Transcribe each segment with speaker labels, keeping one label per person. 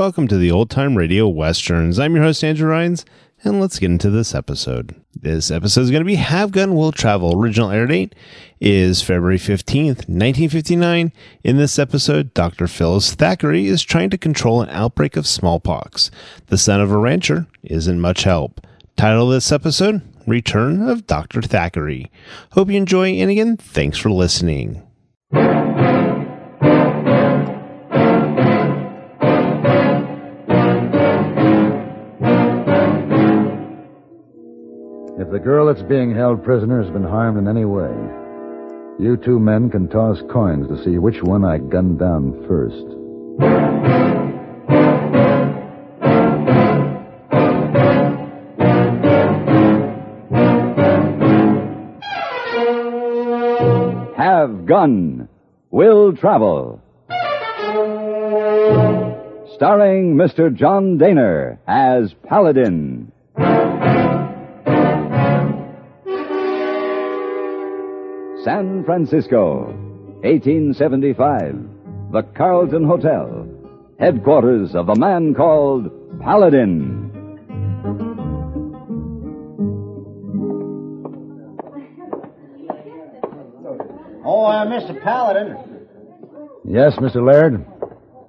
Speaker 1: Welcome to the Old Time Radio Westerns. I'm your host, Andrew Rhynes, and let's get into this episode. This episode is going to be Have Gun Will Travel. Original air date is February 15th, 1959. In this episode, Dr. Phyllis Thackeray is trying to control an outbreak of smallpox. The son of a rancher isn't much help. Title of this episode, Return of Dr. Thackeray. Hope you enjoy, and again, thanks for listening.
Speaker 2: If the girl that's being held prisoner has been harmed in any way, you two men can toss coins to see which one I gunned down first.
Speaker 3: Have Gun Will Travel. Starring Mr. John Dehner as Paladin. San Francisco, 1875. The Carlton Hotel, headquarters of a man called Paladin.
Speaker 4: Oh, uh, Mr. Paladin,
Speaker 2: Yes, Mr. Laird?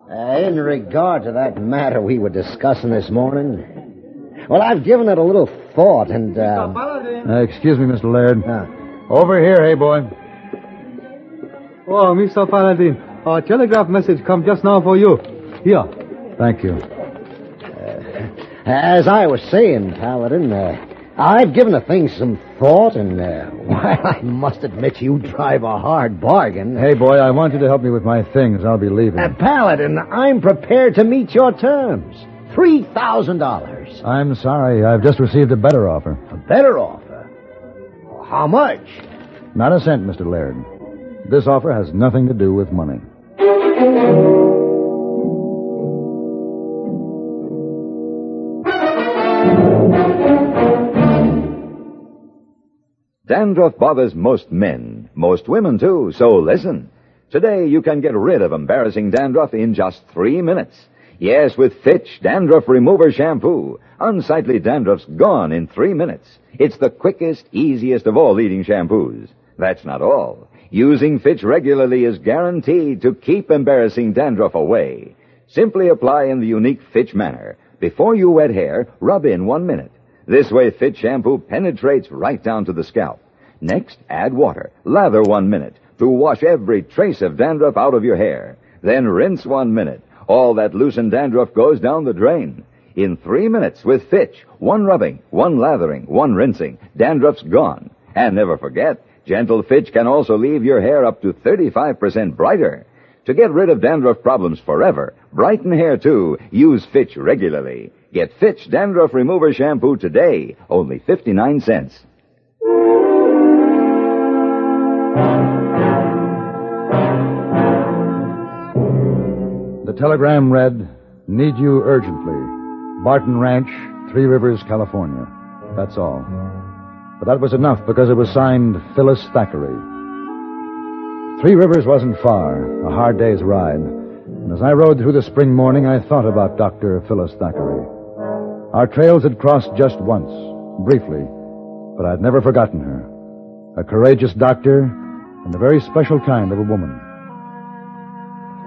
Speaker 4: uh, in regard to that matter we were discussing this morning, well, I've given it a little thought, and uh,
Speaker 2: Uh, excuse me, Mr. Laird.
Speaker 4: Uh,
Speaker 2: Over here, hey boy.
Speaker 5: Oh, Mr. Paladin, a telegraph message come just now for you. Here.
Speaker 2: Thank you.
Speaker 4: as I was saying, Paladin, uh, I've given the thing some thought, and uh, while I must admit you drive a hard bargain,
Speaker 2: Hey boy, I want you to help me with my things. I'll be leaving.
Speaker 4: uh, Paladin, I'm prepared to meet your terms. Three thousand dollars,
Speaker 2: I'm sorry. I've just received a better offer.
Speaker 4: a better offer. How much?
Speaker 2: Not a cent, Mr. Laird. This offer has nothing to do with money.
Speaker 3: Dandruff bothers most men, most women too, so listen. Today you can get rid of embarrassing dandruff in just three minutes. Yes, with Fitch Dandruff Remover Shampoo. Unsightly dandruff's gone in three minutes. It's the quickest, easiest of all leading shampoos. That's not all. Using Fitch regularly is guaranteed to keep embarrassing dandruff away. Simply apply in the unique Fitch manner. Before you wet hair, rub in one minute. This way, Fitch shampoo penetrates right down to the scalp. Next, add water. Lather one minute to wash every trace of dandruff out of your hair. Then rinse one minute. All that loosened dandruff goes down the drain. In three minutes with Fitch, one rubbing, one lathering, one rinsing, dandruff's gone. And never forget, Gentle Fitch can also leave your hair up to 35% brighter. To get rid of dandruff problems forever, brighten hair too, use Fitch regularly. Get Fitch Dandruff Remover Shampoo today, only 59 cents.
Speaker 2: The telegram read, Need you urgently. Barton Ranch, Three Rivers, California. That's all. But that was enough because it was signed Phyllis Thackeray. Three Rivers wasn't far, a hard day's ride. And as I rode through the spring morning, I thought about Dr. Phyllis Thackeray. Our trails had crossed just once, briefly, but I'd never forgotten her. A courageous doctor and a very special kind of a woman.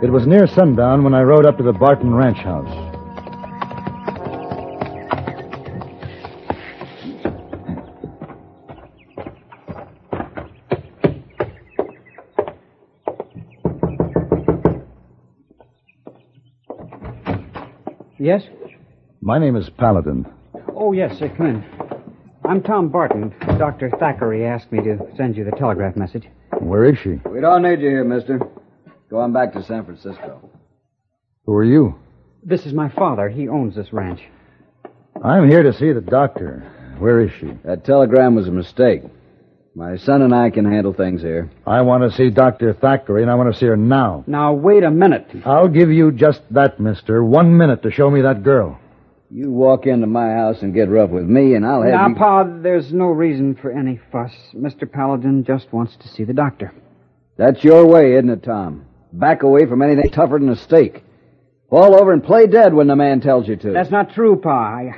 Speaker 2: It was near sundown when I rode up to the Barton Ranch house.
Speaker 5: Yes?
Speaker 2: My name is Paladin.
Speaker 5: Oh, yes, sir. Come in. I'm Tom Barton. Dr. Thackeray asked me to send you the telegraph message.
Speaker 2: Where is she?
Speaker 6: We don't need you here, mister. Go on back to San Francisco.
Speaker 2: Who are you?
Speaker 5: This is my father. He owns this ranch.
Speaker 2: I'm here to see the doctor. Where is she?
Speaker 6: That telegram was a mistake. My son and I can handle things here.
Speaker 2: I want to see Dr. Thackeray, and I want to see her now.
Speaker 5: Now, wait a minute.
Speaker 2: I'll give you just that, mister. One minute to show me that girl.
Speaker 6: You walk into my house and get rough with me, and I'll have
Speaker 5: Now,
Speaker 6: you...
Speaker 5: Pa, there's no reason for any fuss. Mr. Paladin just wants to see the doctor.
Speaker 6: That's your way, isn't it, Tom? Back away from anything tougher than a steak. Fall over and play dead when the man tells you to.
Speaker 5: That's not true, Pa. I,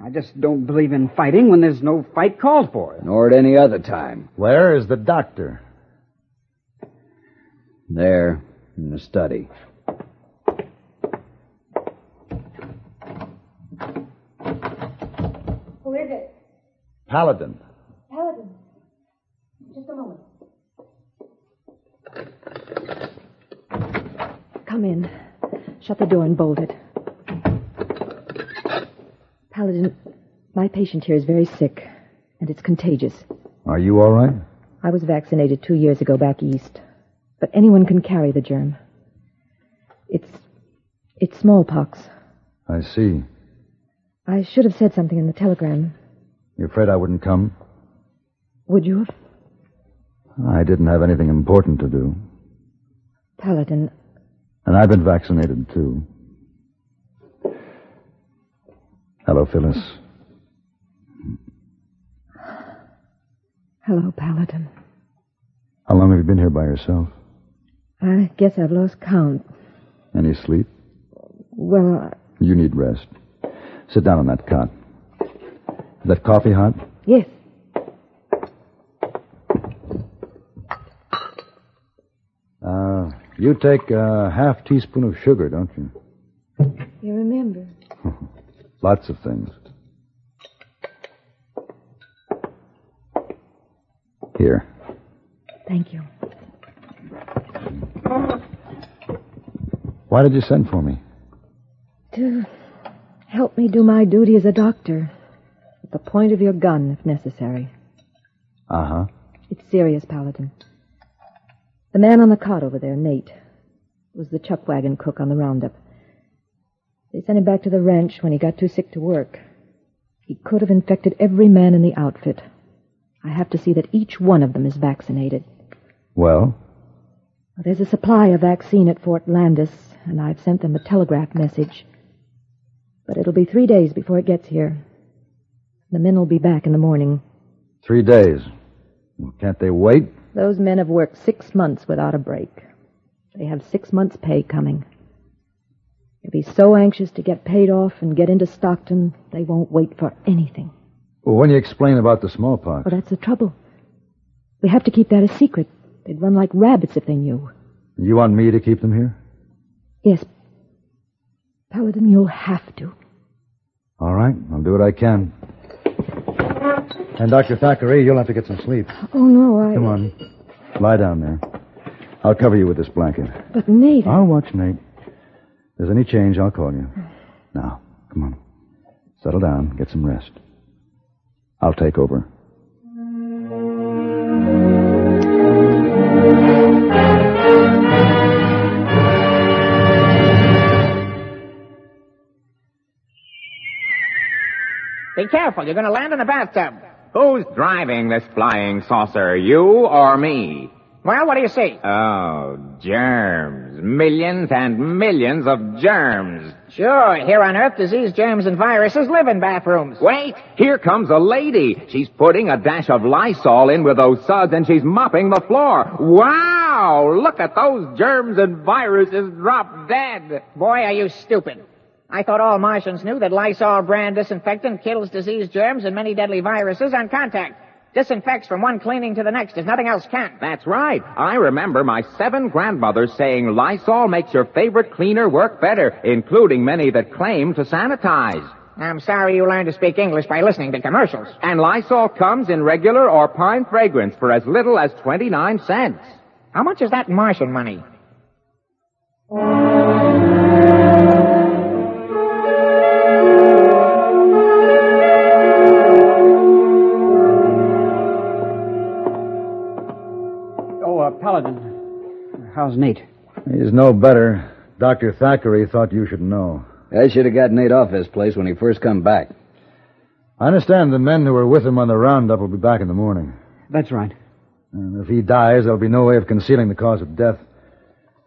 Speaker 5: I just don't believe in fighting when there's no fight called for.
Speaker 6: Nor at any other time.
Speaker 2: Where is the doctor?
Speaker 6: There, in the study.
Speaker 7: Who is it?
Speaker 2: Paladin.
Speaker 7: Paladin. Just a moment. Come in. Shut the door and bolt it. Paladin, my patient here is very sick, and it's contagious.
Speaker 2: Are you all right?
Speaker 7: I was vaccinated two years ago back east, but anyone can carry the germ. It's. it's smallpox.
Speaker 2: I see.
Speaker 7: I should have said something in the telegram.
Speaker 2: You're afraid I wouldn't come?
Speaker 7: Would you have?
Speaker 2: I didn't have anything important to do.
Speaker 7: Paladin,
Speaker 2: And I've been vaccinated, too. Hello, Phyllis.
Speaker 7: hello, Paladin.
Speaker 2: How long have you been here by yourself?
Speaker 7: I guess I've lost count.
Speaker 2: Any sleep?
Speaker 7: Well,
Speaker 2: You need rest. Sit down on that cot. Is that coffee hot?
Speaker 7: yes.
Speaker 2: You take a half teaspoon of sugar, don't you?
Speaker 7: You remember.
Speaker 2: Lots of things. Here.
Speaker 7: Thank you.
Speaker 2: Why did you send for me?
Speaker 7: To help me do my duty as a doctor. At the point of your gun, if necessary.
Speaker 2: Uh huh.
Speaker 7: It's serious, Paladin. The man on the cot over there, Nate, was the chuck wagon cook on the roundup. They sent him back to the ranch when he got too sick to work. He could have infected every man in the outfit. I have to see that each one of them is vaccinated.
Speaker 2: Well,
Speaker 7: There's a supply of vaccine at Fort Landis, and I've sent them a telegraph message. But it'll be three days before it gets here. The men will be back in the morning.
Speaker 2: three days. Well, Can't they wait?
Speaker 7: Those men have worked six months without a break. They have six months' pay coming. They'll be so anxious to get paid off and get into Stockton, they won't wait for anything.
Speaker 2: Well, when you explain about the smallpox.
Speaker 7: Well, that's the trouble. We have to keep that a secret. They'd run like rabbits if they knew.
Speaker 2: You want me to keep them here?
Speaker 7: Yes. Paladin, you'll have to.
Speaker 2: All right, I'll do what I can. And Dr. Thackeray, you'll have to get some sleep.
Speaker 7: Oh, no, I.
Speaker 2: Come on. Lie down there. I'll cover you with this blanket.
Speaker 7: But Nate.
Speaker 2: I'll watch Nate. If there's any change, I'll call you. Now, come on. Settle down. Get some rest. I'll take over.
Speaker 8: Be careful, you're going to land in the bathtub. Who's driving this flying saucer, you or me? Well, what do you see? Oh, germs. Millions and millions of germs.
Speaker 9: Sure, here on Earth, disease, germs, and viruses live in bathrooms.
Speaker 8: Wait, here comes a lady. She's putting a dash of Lysol in with those suds and she's mopping the floor. Wow! Look at those germs and viruses drop dead.
Speaker 9: Boy, are you stupid. I thought all Martians knew that Lysol brand disinfectant kills disease, germs, and many deadly viruses on contact. Disinfects from one cleaning to the next, as nothing else can.
Speaker 8: That's right. I remember my seven grandmothers saying Lysol makes your favorite cleaner work better, including many that claim to sanitize.
Speaker 9: I'm sorry you learned to speak English by listening to commercials.
Speaker 8: And Lysol comes in regular or pine fragrance for as little as 29 cents.
Speaker 9: How much is that in Martian money?
Speaker 5: Paladin. How's Nate?
Speaker 2: He's no better. Dr. Thackeray thought you should know.
Speaker 6: I should have got Nate off his place when he first come back.
Speaker 2: I understand the men who were with him on the roundup will be back in the morning.
Speaker 5: That's right.
Speaker 2: And if he dies, there'll be no way of concealing the cause of death.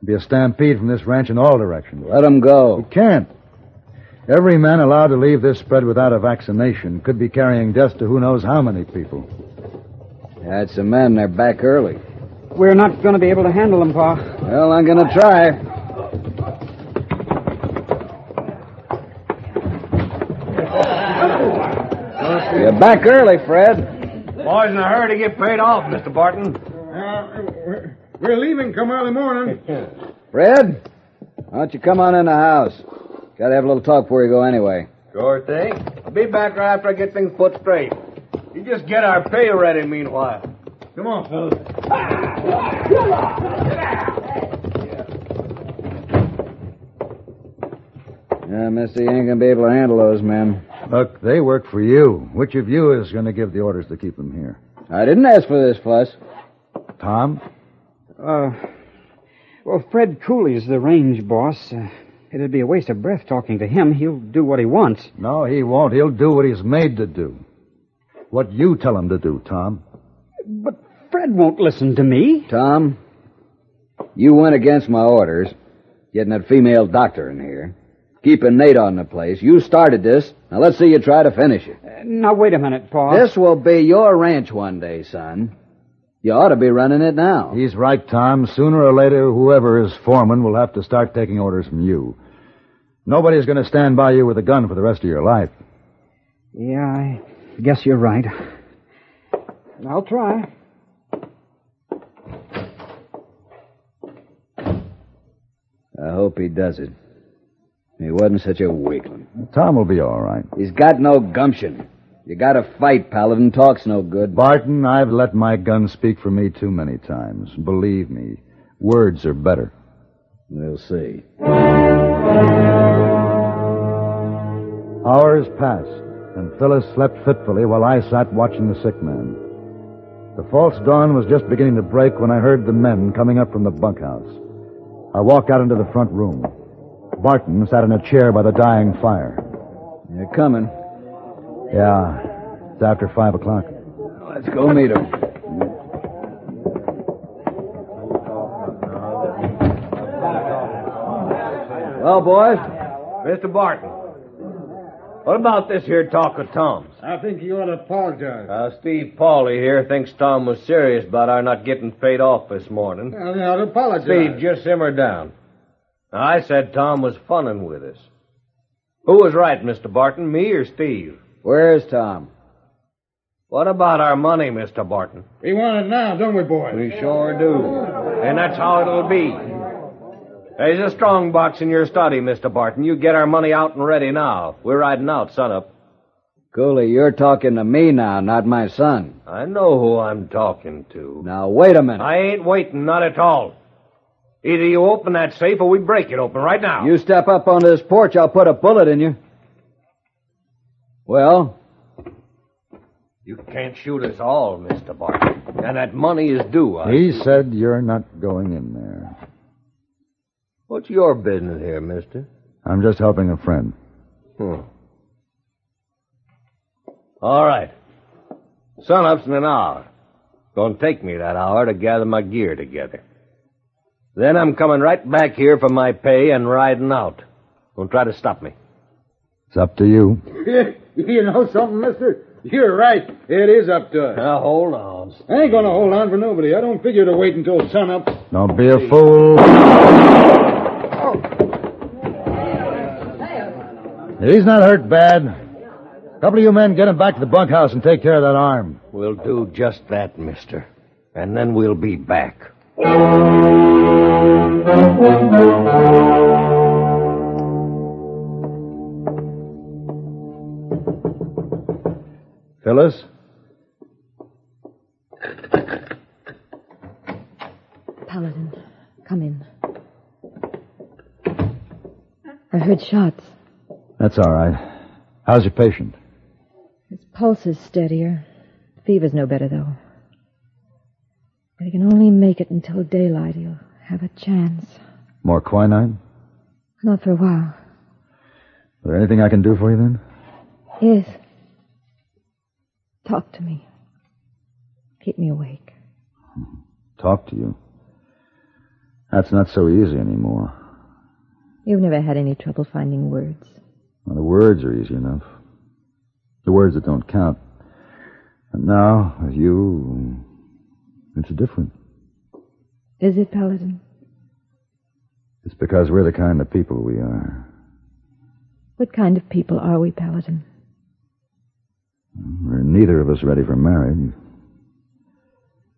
Speaker 2: There'll be a stampede from this ranch in all directions.
Speaker 6: Let him go.
Speaker 2: It can't. Every man allowed to leave this spread without a vaccination could be carrying death to who knows how many people.
Speaker 6: Had some men. They're back early.
Speaker 5: We're not going to be able to handle them, Pa.
Speaker 6: Well, I'm going to try. You're back early, Fred.
Speaker 10: Boys in a hurry to get paid off, Mr. Barton.
Speaker 11: Uh, we're leaving come early morning.
Speaker 6: Fred, why don't you come on in the house? Gotta have a little talk before you go anyway.
Speaker 10: Sure thing. I'll be back right after I get things put straight. You just get our pay ready meanwhile.
Speaker 11: Come on, fellas.
Speaker 6: Yeah, mister, you ain't gonna be able to handle those men.
Speaker 2: Look, they work for you. Which of you is going to give the orders to keep them here?
Speaker 6: I didn't ask for this fuss.
Speaker 2: Tom?
Speaker 5: Uh, well, Fred Cooley's the range boss. Uh, it'd be a waste of breath talking to him. He'll do what he wants.
Speaker 2: No, he won't. He'll do what he's made to do. What you tell him to do, Tom.
Speaker 5: But Fred won't listen to me.
Speaker 6: Tom, you went against my orders, getting that female doctor in here, keeping Nate on the place. You started this. Now let's see you try to finish it.
Speaker 5: Uh, now, wait a minute, Pa.
Speaker 6: This will be your ranch one day, son. You ought to be running it now.
Speaker 2: He's right, Tom. Sooner or later, whoever is foreman will have to start taking orders from you. Nobody's going to stand by you with a gun for the rest of your life.
Speaker 5: Yeah, I guess you're right. I'll try.
Speaker 6: I hope he does it. He wasn't such a weakling.
Speaker 2: Tom will be all right.
Speaker 6: He's got no gumption. You gotta fight, Paladin. Talk's no good.
Speaker 2: Barton, I've let my gun speak for me too many times. Believe me, words are better.
Speaker 6: We'll see.
Speaker 2: Hours passed, and Phyllis slept fitfully while I sat watching the sick man. The false dawn was just beginning to break when I heard the men coming up from the bunkhouse. I walked out into the front room. Barton sat in a chair by the dying fire.
Speaker 6: You're coming.
Speaker 2: Yeah, it's after five o'clock.
Speaker 6: Let's go meet him. Well, boys,
Speaker 10: Mr. Barton, what about this here talk of Tom's?
Speaker 11: I think you ought to apologize.
Speaker 10: Uh, Steve Pauley here thinks Tom was serious about our not getting paid off this morning.
Speaker 11: Well, you ought to apologize.
Speaker 10: Steve, just simmer down. Now, I said Tom was funning with us. Who was right, Mr. Barton, me or Steve?
Speaker 6: Where's Tom?
Speaker 10: What about our money, Mr. Barton?
Speaker 11: We want it now, don't we, boys?
Speaker 10: We sure do. And that's how it'll be. There's a strong box in your study, Mr. Barton. You get our money out and ready now. We're riding out, sunup.
Speaker 6: Cooley, you're talking to me now, not my son.
Speaker 10: I know who I'm talking to.
Speaker 6: Now, wait a minute.
Speaker 10: I ain't waiting, not at all. Either you open that safe or we break it open right now.
Speaker 6: You step up onto this porch, I'll put a bullet in you. Well,
Speaker 10: You can't shoot us all, Mr. Barton. And that money is due. I...
Speaker 2: He said you're not going in there.
Speaker 10: What's your business here, mister?
Speaker 2: I'm just helping a friend.
Speaker 10: Hmm. All right. Sunup's in an hour. Gonna take me that hour to gather my gear together. Then I'm coming right back here for my pay and riding out. Don't try to stop me.
Speaker 2: It's up to you.
Speaker 11: you know something, mister? You're right. It is up to us.
Speaker 10: Now, hold on.
Speaker 11: I ain't gonna hold on for nobody. I don't figure to wait until sunup.
Speaker 2: Don't be a fool. He's not hurt bad. A couple of you men get him back to the bunkhouse and take care of that arm.
Speaker 10: We'll do just that, mister. And then we'll be back.
Speaker 2: Phyllis?
Speaker 7: Paladin, come in. I heard shots.
Speaker 2: That's all right. How's your patient?
Speaker 7: His pulse is steadier. Fever's no better, though. If he can only make it until daylight, he'll have a chance.
Speaker 2: More quinine?
Speaker 7: Not for a while.
Speaker 2: Is there anything I can do for you then?
Speaker 7: Yes. Talk to me. Keep me awake.
Speaker 2: Talk to you. That's not so easy anymore.
Speaker 7: You've never had any trouble finding words.
Speaker 2: Well, the words are easy enough. The words that don't count. And now, with you, it's different.
Speaker 7: Is it, Paladin?
Speaker 2: It's because we're the kind of people we are.
Speaker 7: What kind of people are we, Paladin?
Speaker 2: We're neither of us ready for marriage.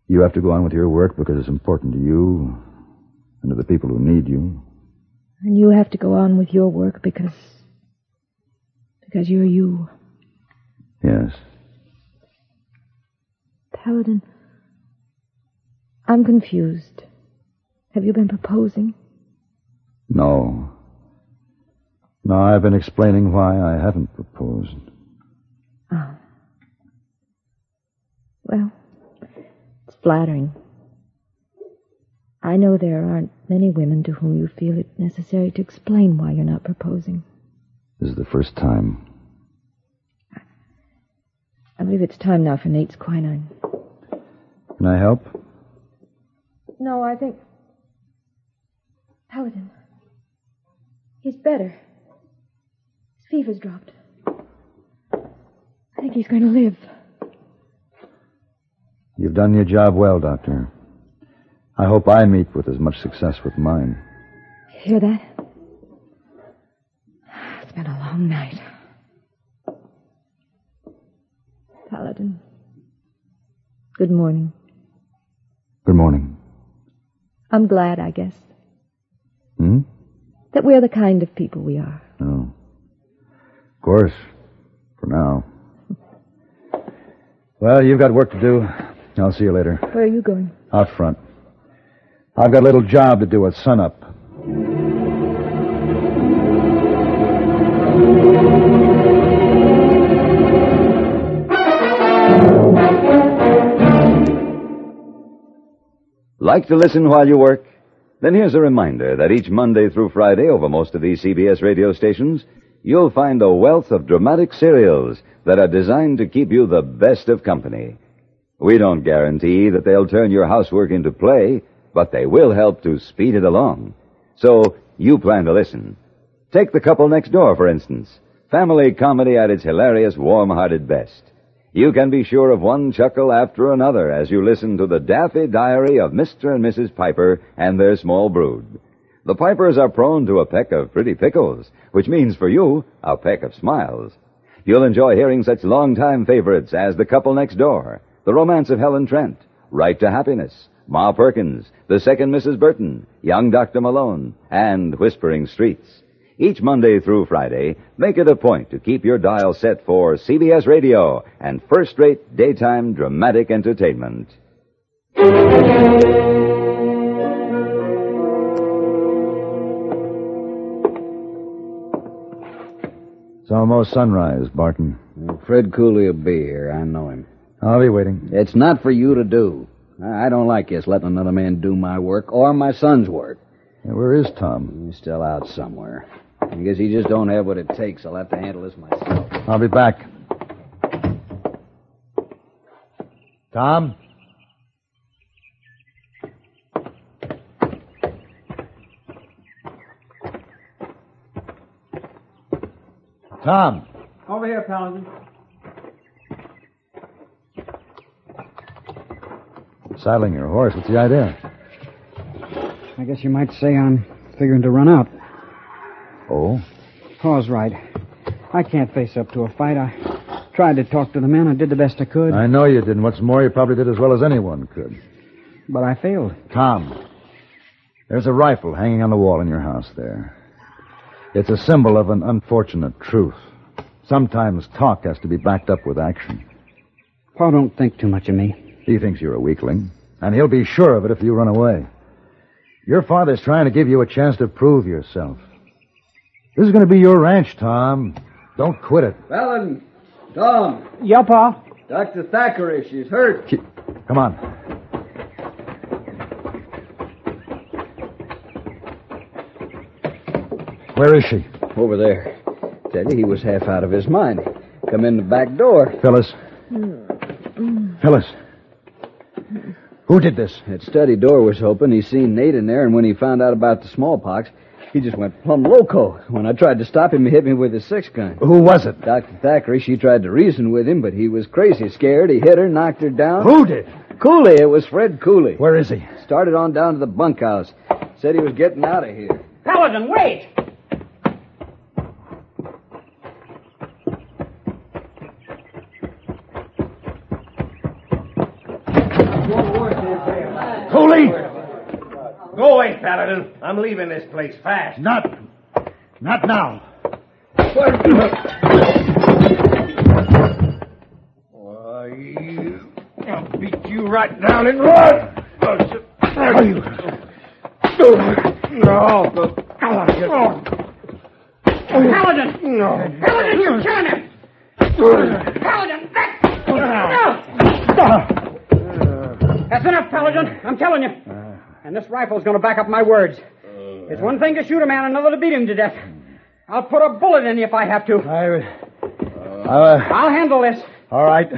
Speaker 2: You have to go on with your work because it's important to you and to the people who need you.
Speaker 7: And you have to go on with your work because. Because you're you.
Speaker 2: Yes.
Speaker 7: Paladin, I'm confused. Have you been proposing?
Speaker 2: No. No, I've been explaining why I haven't proposed.
Speaker 7: Oh. Well, it's flattering. I know there aren't many women to whom you feel it necessary to explain why you're not proposing.
Speaker 2: This is the first time.
Speaker 7: I believe it's time now for Nate's quinine.
Speaker 2: Can I help?
Speaker 7: No, I think. Paladin. He's better. His fever's dropped. I think he's going to live.
Speaker 2: You've done your job well, Doctor. I hope I meet with as much success with mine.
Speaker 7: Hear that? It's been a long night. Paladin. Good morning.
Speaker 2: Good morning.
Speaker 7: I'm glad, I guess,
Speaker 2: Hmm?
Speaker 7: that we're the kind of people we are.
Speaker 2: Oh. Of course. For now. Well, you've got work to do. I'll see you later.
Speaker 7: Where are you going?
Speaker 2: Out front. I've got a little job to do at sunup.
Speaker 3: Like to listen while you work? Then here's a reminder that each Monday through Friday over most of these CBS radio stations, you'll find a wealth of dramatic serials that are designed to keep you the best of company. We don't guarantee that they'll turn your housework into play, but they will help to speed it along. So you plan to listen. Take the couple next door, for instance. Family comedy at its hilarious, warm-hearted best. You can be sure of one chuckle after another as you listen to the Daffy Diary of Mr. and Mrs. Piper and their small brood. The Pipers are prone to a peck of pretty pickles, which means for you a peck of smiles. You'll enjoy hearing such long-time favorites as The Couple Next Door, The Romance of Helen Trent, Right to Happiness, Ma Perkins, The Second Mrs. Burton, Young Dr. Malone, and Whispering Streets. Each Monday through Friday, make it a point to keep your dial set for CBS Radio and first-rate daytime dramatic entertainment.
Speaker 2: It's almost sunrise, Barton.
Speaker 6: Fred Cooley will be here. I know him.
Speaker 2: I'll be waiting.
Speaker 6: It's not for you to do. I I don't like this letting another man do my work or my son's work.
Speaker 2: Yeah, where is Tom?
Speaker 6: He's still out somewhere. I guess he just don't have what it takes. I'll have to handle this myself.
Speaker 2: I'll be back. Tom? Tom?
Speaker 5: Over here, Paladin.
Speaker 2: Saddling your horse. What's the idea?
Speaker 5: I guess you might say I'm figuring to run out.
Speaker 2: Oh?
Speaker 5: Paul's right. I can't face up to a fight. I tried to talk to the men. I did the best I could.
Speaker 2: I know you did, and what's more, you probably did as well as anyone could.
Speaker 5: But I failed.
Speaker 2: Tom, there's a rifle hanging on the wall in your house there. It's a symbol of an unfortunate truth. Sometimes talk has to be backed up with action.
Speaker 5: Paul don't think too much of me.
Speaker 2: He thinks you're a weakling, and he'll be sure of it if you run away. Your father's trying to give you a chance to prove yourself. This is going to be your ranch, Tom. Don't quit it.
Speaker 6: Paladin, Tom,
Speaker 5: Yeah, Pa?
Speaker 6: Dr. Thackeray, she's hurt.
Speaker 2: Come on. Where is she?
Speaker 6: Over there. Tell you, he was half out of his mind. Come in the back door.
Speaker 2: Phyllis. Phyllis. Who did this?
Speaker 6: That study door was open. He seen Nate in there, and when he found out about the smallpox, he just went plumb loco. When I tried to stop him, he hit me with his six gun.
Speaker 2: Who was it?
Speaker 6: Dr. Thackeray, she tried to reason with him, but he was crazy scared. He hit her, knocked her down.
Speaker 2: Who did?
Speaker 6: Cooley. It was Fred Cooley.
Speaker 2: Where is he?
Speaker 6: Started on down to the bunkhouse. Said he was getting out of here.
Speaker 9: Paladin, wait!
Speaker 10: Paladin. I'm leaving this place fast.
Speaker 2: Not. Not now.
Speaker 10: Why, I'll beat you right down and run.
Speaker 2: Are you?
Speaker 10: No, but oh.
Speaker 9: Paladin!
Speaker 10: no.
Speaker 9: Paladin, you're killing him! Paladin, back! Oh. No! Ah. That's enough, Paladin. I'm telling you. And this rifle's going to back up my words. Uh, it's one thing to shoot a man, another to beat him to death. I'll put a bullet in you if I have to.
Speaker 2: I. Uh, uh,
Speaker 9: I'll handle this.
Speaker 2: all right. Uh,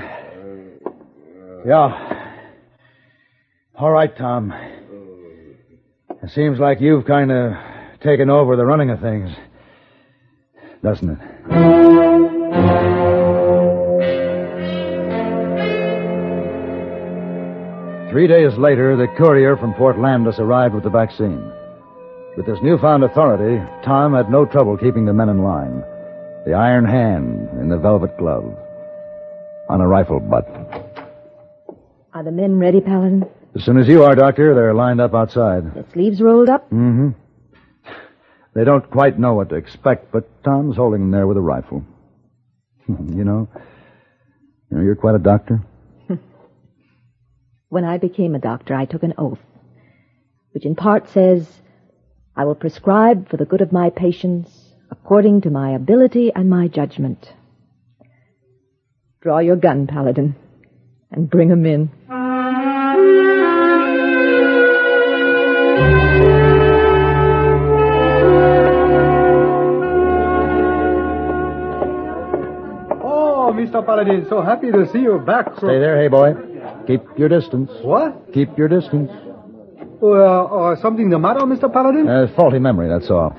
Speaker 2: yeah. All right, Tom. It seems like you've kind of taken over the running of things, doesn't it? Three days later, the courier from Fort Landis arrived with the vaccine. With this newfound authority, Tom had no trouble keeping the men in line. The iron hand in the velvet glove on a rifle butt.
Speaker 7: Are the men ready, Paladin?
Speaker 2: As soon as you are, Doctor, they're lined up outside.
Speaker 7: The sleeves rolled up?
Speaker 2: Mm-hmm. They don't quite know what to expect, but Tom's holding them there with a rifle. you know, you know, you're quite a doctor.
Speaker 7: When I became a doctor, I took an oath, which in part says, I will prescribe for the good of my patients according to my ability and my judgment. Draw your gun, Paladin, and bring 'em in.
Speaker 11: Oh, Mr. Paladin, so happy to see you back.
Speaker 2: Stay there, hey boy. Keep your distance.
Speaker 11: What?
Speaker 2: Keep your distance.
Speaker 11: Well, uh, something the matter, Mr. Paladin?
Speaker 2: Uh, faulty memory, that's all.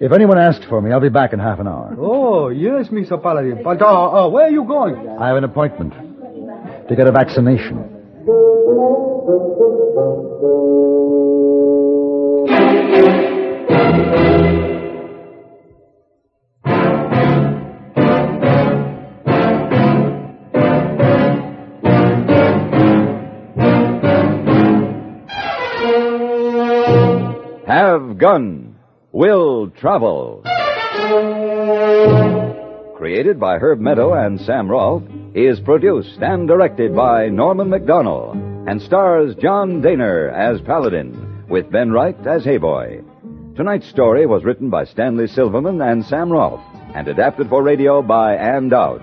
Speaker 2: If anyone asks for me, I'll be back in half an hour.
Speaker 11: Oh, yes, Mr. Paladin. But uh, uh, where are you going?
Speaker 2: I have an appointment to get a vaccination.
Speaker 3: Gun Will Travel. Created by Herb Meadow and Sam Rolfe, is produced and directed by Norman MacDonnell and stars John Dehner as Paladin with Ben Wright as Heyboy. Tonight's story was written by Stanley Silverman and Sam Rolfe and adapted for radio by Ann Dowd.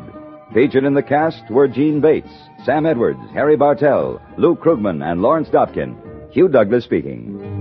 Speaker 3: Featured in the cast were Jeanne Bates, Sam Edwards, Harry Bartell, Lou Krugman, and Lawrence Dobkin. Hugh Douglas speaking.